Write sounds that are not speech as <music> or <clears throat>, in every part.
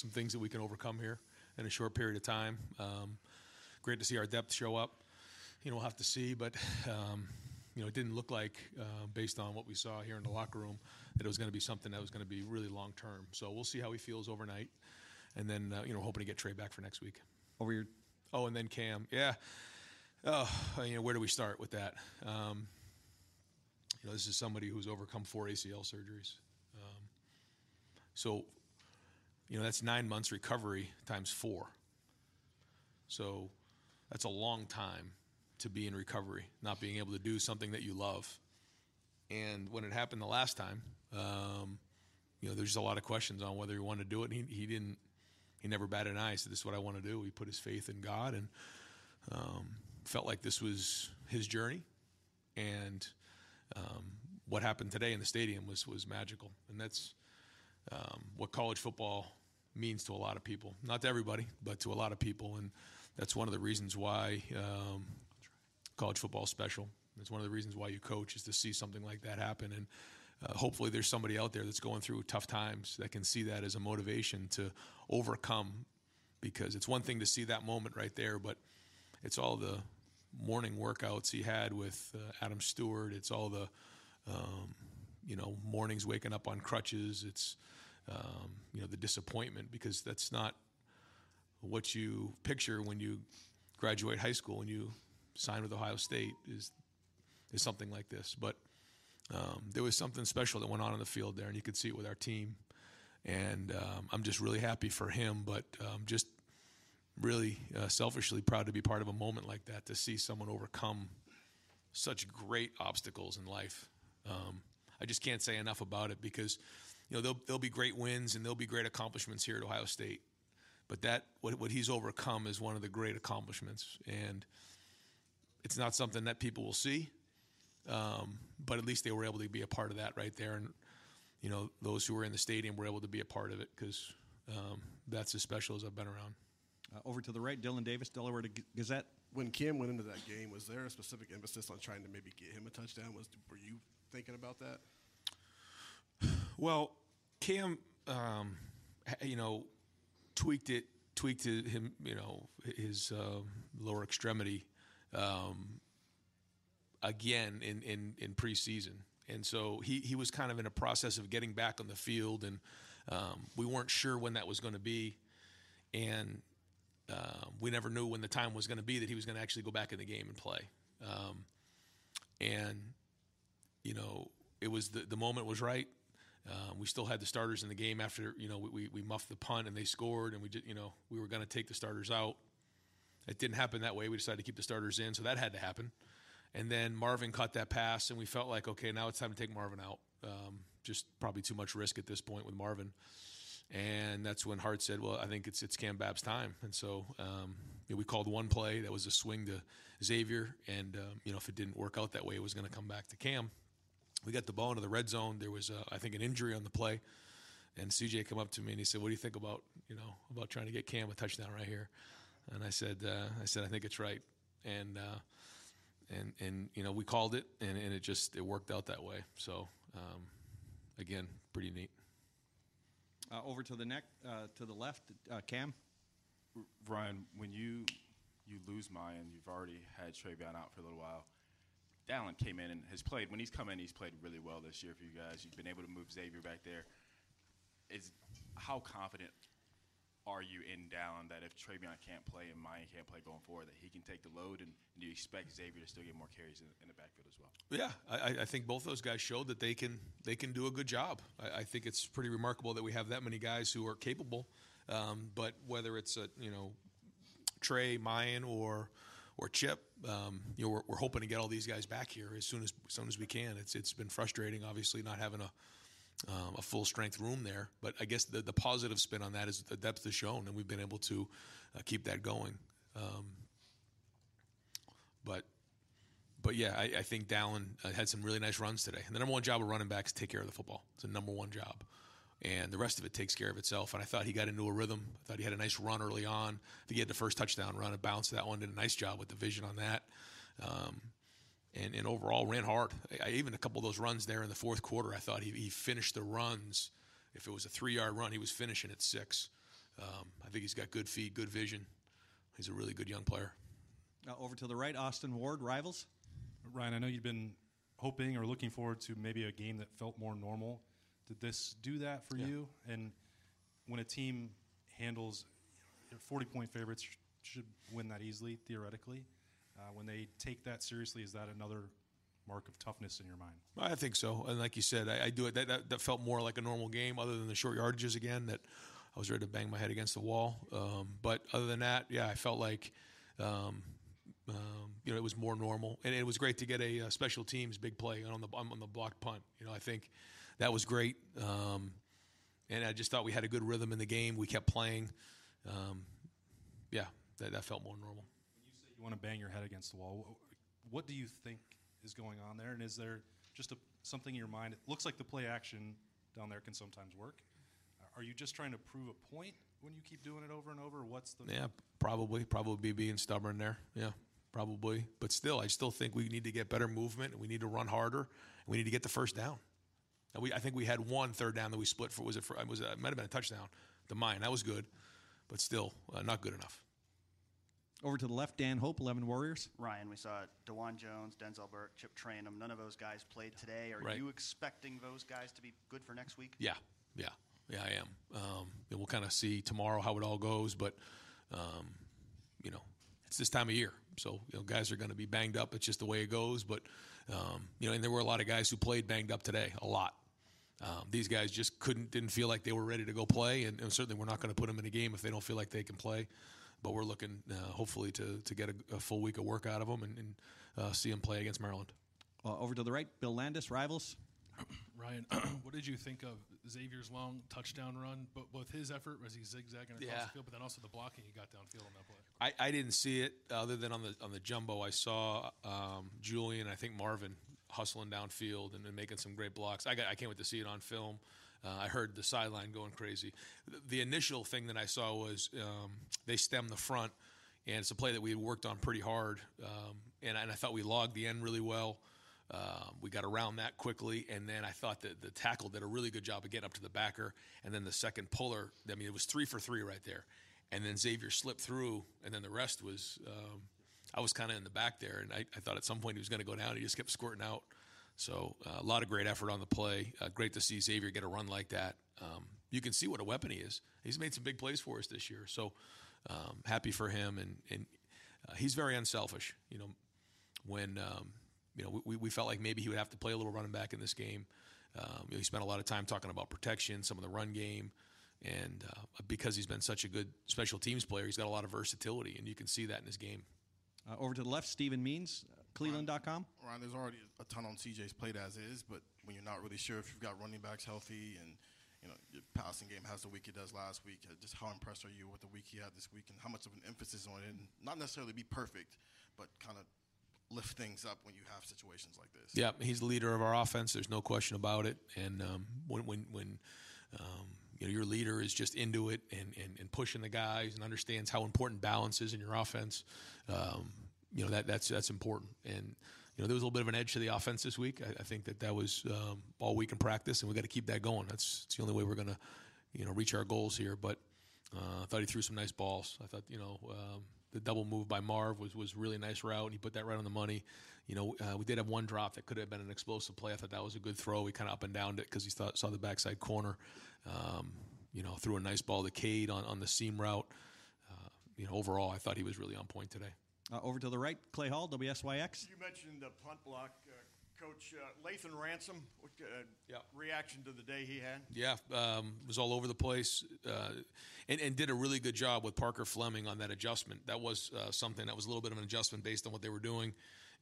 Some things that we can overcome here in a short period of time. Um, great to see our depth show up. You know, we'll have to see, but um, you know, it didn't look like, uh, based on what we saw here in the locker room, that it was going to be something that was going to be really long term. So we'll see how he feels overnight, and then uh, you know, hoping to get Trey back for next week. Over your Oh, and then Cam, yeah. Oh, you know, where do we start with that? Um, you know, this is somebody who's overcome four ACL surgeries. Um, so, you know, that's nine months recovery times four. So, that's a long time to be in recovery, not being able to do something that you love. And when it happened the last time, um, you know, there's just a lot of questions on whether he wanted to do it. And he, he didn't. He never batted an eye. He said, "This is what I want to do." He put his faith in God and um, felt like this was his journey. And um, what happened today in the stadium was was magical, and that's um, what college football means to a lot of people. Not to everybody, but to a lot of people, and that's one of the reasons why um, college football is special. It's one of the reasons why you coach is to see something like that happen, and uh, hopefully there's somebody out there that's going through tough times that can see that as a motivation to overcome. Because it's one thing to see that moment right there, but it's all the morning workouts he had with uh, Adam Stewart. It's all the um, you know mornings waking up on crutches. It's um, you know the disappointment because that's not what you picture when you graduate high school and you sign with Ohio State is is something like this. But um, there was something special that went on in the field there, and you could see it with our team. And um, I'm just really happy for him, but um, just really uh, selfishly proud to be part of a moment like that to see someone overcome such great obstacles in life. Um, I just can't say enough about it because you know there'll, there'll be great wins and there'll be great accomplishments here at Ohio State, but that what, what he's overcome is one of the great accomplishments, and it's not something that people will see. Um, but at least they were able to be a part of that right there, and you know those who were in the stadium were able to be a part of it because um, that's as special as I've been around. uh, over to the right, Dylan Davis, Delaware G- Gazette. When Kim went into that game, was there a specific emphasis on trying to maybe get him a touchdown? Was were you thinking about that? Well, Cam, um, you know, tweaked it, tweaked him, you know, his uh, lower extremity um, again in, in, in preseason. And so he, he was kind of in a process of getting back on the field, and um, we weren't sure when that was going to be. And uh, we never knew when the time was going to be that he was going to actually go back in the game and play. Um, and, you know, it was the, the moment was right. Uh, we still had the starters in the game after you know we, we, we muffed the punt and they scored and we did you know we were going to take the starters out. It didn't happen that way. We decided to keep the starters in, so that had to happen. And then Marvin caught that pass, and we felt like okay, now it's time to take Marvin out. Um, just probably too much risk at this point with Marvin. And that's when Hart said, "Well, I think it's it's Cam Babb's time." And so um, you know, we called one play that was a swing to Xavier, and um, you know if it didn't work out that way, it was going to come back to Cam we got the ball into the red zone. There was, uh, I think, an injury on the play, and CJ came up to me and he said, "What do you think about you know about trying to get Cam a touchdown right here?" And I said, uh, "I said I think it's right," and uh, and and you know we called it, and, and it just it worked out that way. So um, again, pretty neat. Uh, over to the neck, uh, to the left, uh, Cam. Ryan, when you you lose Miyan, you've already had TreVeyon out for a little while. Dallan came in and has played. When he's come in, he's played really well this year for you guys. You've been able to move Xavier back there. Is how confident are you in Dallan that if TreVeyon can't play and Miyan can't play going forward, that he can take the load? And, and do you expect Xavier to still get more carries in, in the backfield as well? Yeah, I, I think both those guys showed that they can they can do a good job. I, I think it's pretty remarkable that we have that many guys who are capable. Um, but whether it's a you know Trey, Miyan, or or Chip, um, you know we're, we're, hoping to get all these guys back here as soon as, as soon as we can. It's it's been frustrating, obviously, not having a um, a full strength room there. But I guess the, the positive spin on that is the depth is shown, and we've been able to uh, keep that going. Um, but but yeah, I, I think Dallan uh, had some really nice runs today. And the number one job of running backs take care of the football. It's the number one job. And the rest of it takes care of itself. And I thought he got into a rhythm. I thought he had a nice run early on. I think he had the first touchdown run and bounce that one. Did a nice job with the vision on that. Um, and, and overall ran hard. I, I, even a couple of those runs there in the fourth quarter, I thought he, he finished the runs. If it was a three yard run, he was finishing at six. Um, I think he's got good feet, good vision. He's a really good young player. Uh, over to the right, Austin Ward, rivals. Ryan, I know you've been hoping or looking forward to maybe a game that felt more normal. Did this do that for yeah. you? And when a team handles 40 point favorites, should win that easily, theoretically. Uh, when they take that seriously, is that another mark of toughness in your mind? I think so. And like you said, I, I do it. That, that, that, felt more like a normal game, other than the short yardages again. That I was ready to bang my head against the wall. Um, but other than that, yeah, I felt like. Um, um, you know, it was more normal, and it was great to get a, a special teams big play on the on the blocked punt. You know, I think that was great, um, and I just thought we had a good rhythm in the game. We kept playing. Um, yeah, that, that felt more normal you say you want to bang your head against the wall. What do you think is going on there? And is there just a, something in your mind? It looks like the play action down there can sometimes work. Are you just trying to prove a point when you keep doing it over and over? What's the yeah? Probably, probably being stubborn there. Yeah, probably. But still, I still think we need to get better movement, and we need to run harder, and we need to get the first down. And we, I think we had one third down that we split for. Was it? For, was it, it might have been a touchdown. The mine that was good, but still uh, not good enough. Over to the left, Dan Hope, 11 Warriors. Ryan, we saw Dawand Jones, Denzel Burke, Chip Trayanum. None of those guys played today. Are right. you expecting those guys to be good for next week? Yeah, yeah, yeah, I am. Um, and we'll kind of see tomorrow how it all goes, but um, you know, it's this time of year, so you know, guys are going to be banged up. It's just the way it goes. But um, you know, and there were a lot of guys who played banged up today, a lot. Um, these guys just couldn't, didn't feel like they were ready to go play, and, and certainly we're not going to put them in a game if they don't feel like they can play but we're looking uh, hopefully to, to get a, a, full week of work out of them and, and uh, see them play against Maryland. Uh, over to the right, Bill Landis, rivals. <clears throat> Ryan, <clears throat> what did you think of Xavier's long touchdown run? But both his effort as he zigzagging across yeah. the field, but then also the blocking he got downfield on that play. I, I didn't see it other than on the on the jumbo. I saw um, Julian, I think Marvin hustling downfield and, and, making some great blocks. I got I can't wait to see it on film. Uh, I heard the sideline going crazy. The, the, initial thing that I saw was um, they stemmed the front, and it's a play that we had worked on pretty hard, um, and, and, I thought we logged the end really well. Uh, we got around that quickly, and then I thought that the tackle did a really good job of getting up to the backer, and then the second puller. I mean, it was three for three right there, and then Xavier slipped through, and then the rest was. I was kind of in the back there, and I, I, thought at some point he was going to go down. He just kept squirting out. So uh, a lot of great effort on the play. Uh, great to see Xavier get a run like that. Um, you can see what a weapon he is. He's made some big plays for us this year. So um, happy for him, and and uh, he's very unselfish. You know, when um, you know we, we felt like maybe he would have to play a little running back in this game. Um, you know, he spent a lot of time talking about protection, some of the run game, and uh, because he's been such a good special teams player, he's got a lot of versatility, and you can see that in his game. Uh, over to the left, Stephen Means, Cleveland.com. Ryan, there's already a ton on CJ's plate as is, but when you're not really sure if you've got running backs healthy and you know your passing game has the week it does last week, uh, just how impressed are you with the week he had this week, and how much of an emphasis on it, and not necessarily be perfect, but kind of lift things up when you have situations like this. Yeah, he's the leader of our offense. There's no question about it. And um, when when when um, you know your leader is just into it and, and, and, pushing the guys and understands how important balance is in your offense, um, you know that that's that's important. And you know there was a little bit of an edge to the offense this week. I, I think that that was um, all week in practice, and we got to keep that going. That's, that's the only way we're going to you know reach our goals here. But uh, I thought he threw some nice balls. I thought you know. Um, the double move by Marv was was really nice route, and he put that right on the money. You know, uh, we did have one drop that could have been an explosive play. I thought that was a good throw. He kind of up and downed it because he thought saw the backside corner. Um, you know, threw a nice ball to Cade on, on the seam route. Uh, you know, overall, I thought he was really on point today. Uh, over to the right, Clay Hall, WSYX. You mentioned the punt block. Coach uh, Lathan Ransom, what uh, yep. reaction to the day he had? Yeah, um, was all over the place, uh, and, and, did a really good job with Parker Fleming on that adjustment. That was uh, something that was a little bit of an adjustment based on what they were doing,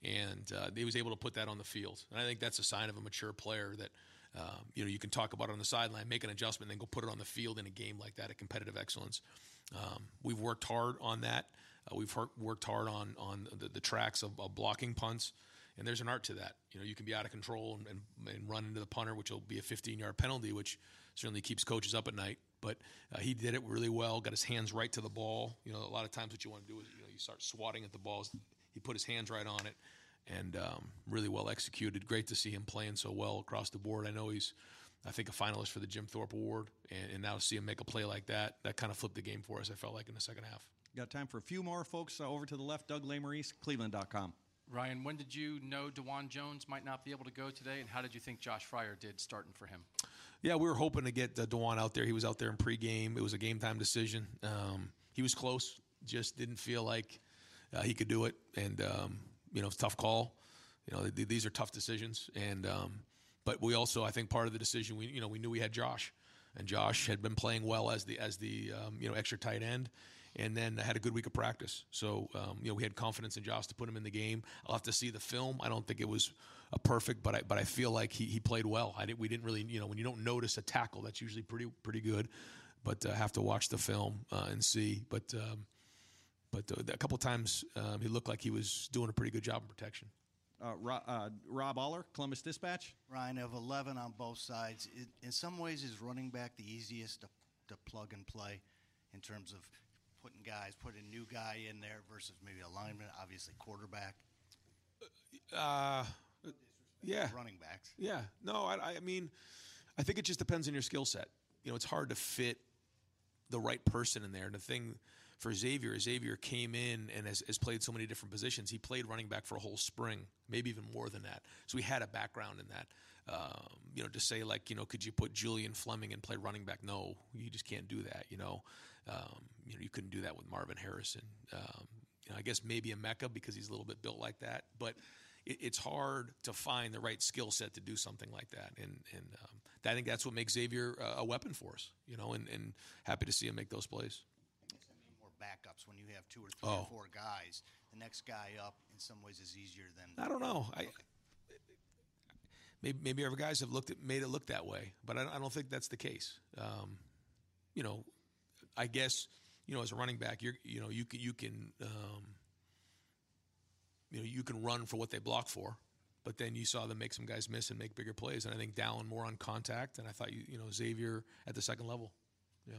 and uh, he was able to put that on the field. And I think that's a sign of a mature player that. Um, you know, you can talk about it on the sideline, make an adjustment, then go put it on the field in a game like that, a competitive excellence. Um, we've worked hard on that. Uh, we've worked hard on on the, the tracks of, of blocking punts and there's an art to that. You know, you can be out of control and, and, and run into the punter, which will be a 15 yard penalty, which certainly keeps coaches up at night. But uh, he did it really well, got his hands right to the ball. You know, a lot of times what you want to do is, you know, you start swatting at the balls. He put his hands right on it and um, really well executed. Great to see him playing so well across the board. I know he's, I think, a finalist for the Jim Thorpe Award, and, and now to see him make a play like that, that kind of flipped the game for us, I felt like, in the second half. Got time for a few more folks uh, over to the left. Doug Lesmerises, Cleveland.com. Ryan, when did you know Dawand Jones might not be able to go today, and how did you think Josh Fryar did starting for him? Yeah, we were hoping to get uh, Dawand out there. He was out there in pregame. It was a game time decision. Um, he was close, just didn't feel like uh, he could do it, and um, you know, tough call. You know, th- these are tough decisions, and um, but we also, I think, part of the decision, we you know, we knew we had Josh, and Josh had been playing well as the as the um, you know extra tight end and then had a good week of practice. So um, you know we had confidence in Josh to put him in the game. I'll have to see the film. I don't think it was a perfect, but I but I feel like he, he played well. I didn't, we didn't really you know when you don't notice a tackle, that's usually pretty pretty good. But uh, have to watch the film uh, and see. But um, but uh, a couple times um, he looked like he was doing a pretty good job in protection. Uh, Rob, uh, Rob Oller, Columbus Dispatch. Ryan of 11 on both sides. It, in some ways, is running back the easiest to, to plug and play in terms of putting guys, putting a new guy in there versus maybe a lineman, obviously quarterback. Uh, yeah, running backs. Yeah, no, I, I mean, I think it just depends on your skill set. You know, it's hard to fit the right person in there. And the thing for Xavier, Xavier came in and has, has, played so many different positions. He played running back for a whole spring, maybe even more than that. So he had a background in that. Um, you know, to say like, you know, could you put Julian Fleming and play running back? No, you just can't do that. You know, um, you know, you couldn't do that with Marvin Harrison. Um, you know, I guess maybe Emeka because he's a little bit built like that, but it, it's hard to find the right skill set to do something like that. And and um, I think that's what makes Xavier uh, a weapon for us. You know, and, and happy to see him make those plays. more backups when you have two or three oh. or four guys. The next guy up, in some ways, is easier than. I don't know. I, maybe maybe other guys have looked at made it look that way, but I, I don't think that's the case. Um, you know, I guess you know as a running back, you're you know you can you can um, you know you can run for what they block for, but then you saw them make some guys miss and make bigger plays. And I think Dallan more on contact, and I thought you you know Xavier at the second level. Yeah.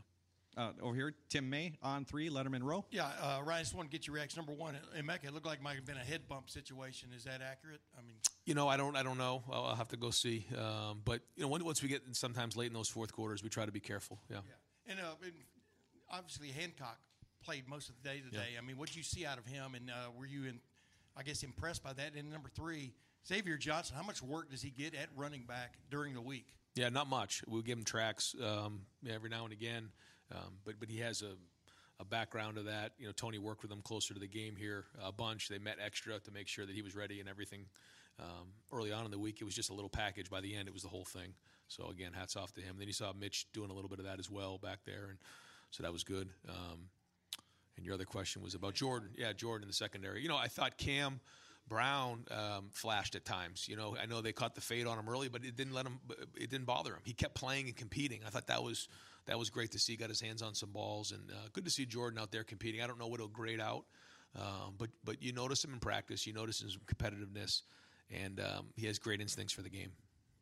Uh, over here, Tim May on three, Lettermen Row. Yeah, uh, Ryan, I just want to get your reaction. Number one, Emeka, it looked like it might have been a head bump situation. Is that accurate? I mean, you know, I don't, I don't know. I'll, I'll have to go see. Um, but you know, once we get sometimes late in those fourth quarters, we try to be careful. Yeah. yeah. And, uh, and obviously Hancock played most of the day today. Yeah. I mean, what did you see out of him, and uh, were you, in, I guess, impressed by that? And number three, Xavier Johnson. How much work does he get at running back during the week? Yeah, not much. We'll give him tracks um, every now and again, um, but but he has a a background of that. You know, Tony worked with him closer to the game here a bunch. They met extra to make sure that he was ready and everything. Um, early on in the week, it was just a little package. By the end, it was the whole thing. So again, hats off to him. Then you saw Mitch doing a little bit of that as well back there, and so that was good. Um, and your other question was about Jordan. Yeah, Jordan in the secondary. You know, I thought Cam Brown um, flashed at times. You know, I know they caught the fade on him early, but it didn't let him. It didn't bother him. He kept playing and competing. I thought that was that was great to see. Got his hands on some balls, and uh, good to see Jordan out there competing. I don't know what he'll grade out, um, but but you notice him in practice. You notice his competitiveness, and um, he has great instincts for the game.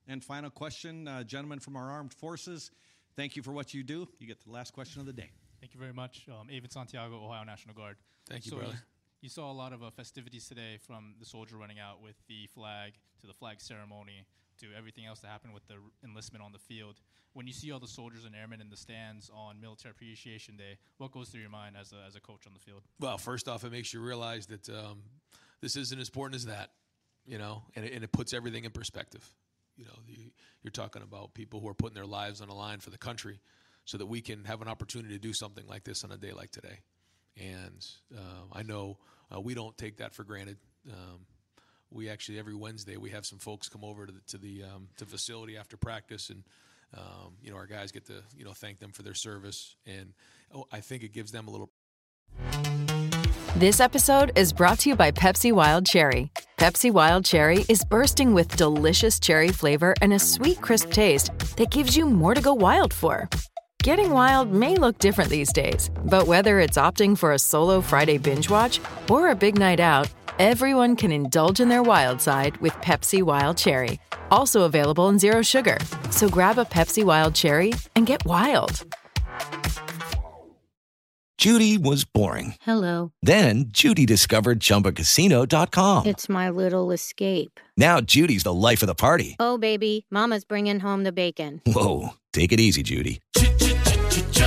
And final question, uh, gentlemen from our armed forces. Thank you for what you do. You get the last question of the day. Thank you very much. Um, Avon Santiago, Ohio National Guard. Thank you, so brother. You saw a lot of uh, festivities today from the soldier running out with the flag to the flag ceremony to everything else that happened with the enlistment on the field. When you see all the soldiers and airmen in the stands on Military Appreciation Day, what goes through your mind as a, as a coach on the field? Well, first off, it makes you realize that um, this isn't as important as that, you know, and it, and it puts everything in perspective. You know, the, you're talking about people who are putting their lives on the line for the country. so that we can have an opportunity to do something like this on a day like today. And uh, I know uh, we don't take that for granted. Um, we actually every Wednesday we have some folks come over to the to the um, to facility after practice, and um, you know our guys get to you know thank them for their service, and oh, I think it gives them a little. This episode is brought to you by Pepsi Wild Cherry. Pepsi Wild Cherry is bursting with delicious cherry flavor and a sweet, crisp taste that gives you more to go wild for. Getting wild may look different these days, but whether it's opting for a solo Friday binge watch or a big night out, everyone can indulge in their wild side with Pepsi Wild Cherry. Also available in Zero Sugar. So grab a Pepsi Wild Cherry and get wild. Judy was boring. Hello. Then Judy discovered ChumbaCasino.com. It's my little escape. Now Judy's the life of the party. Oh, baby, Mama's bringing home the bacon. Whoa, take it easy, Judy.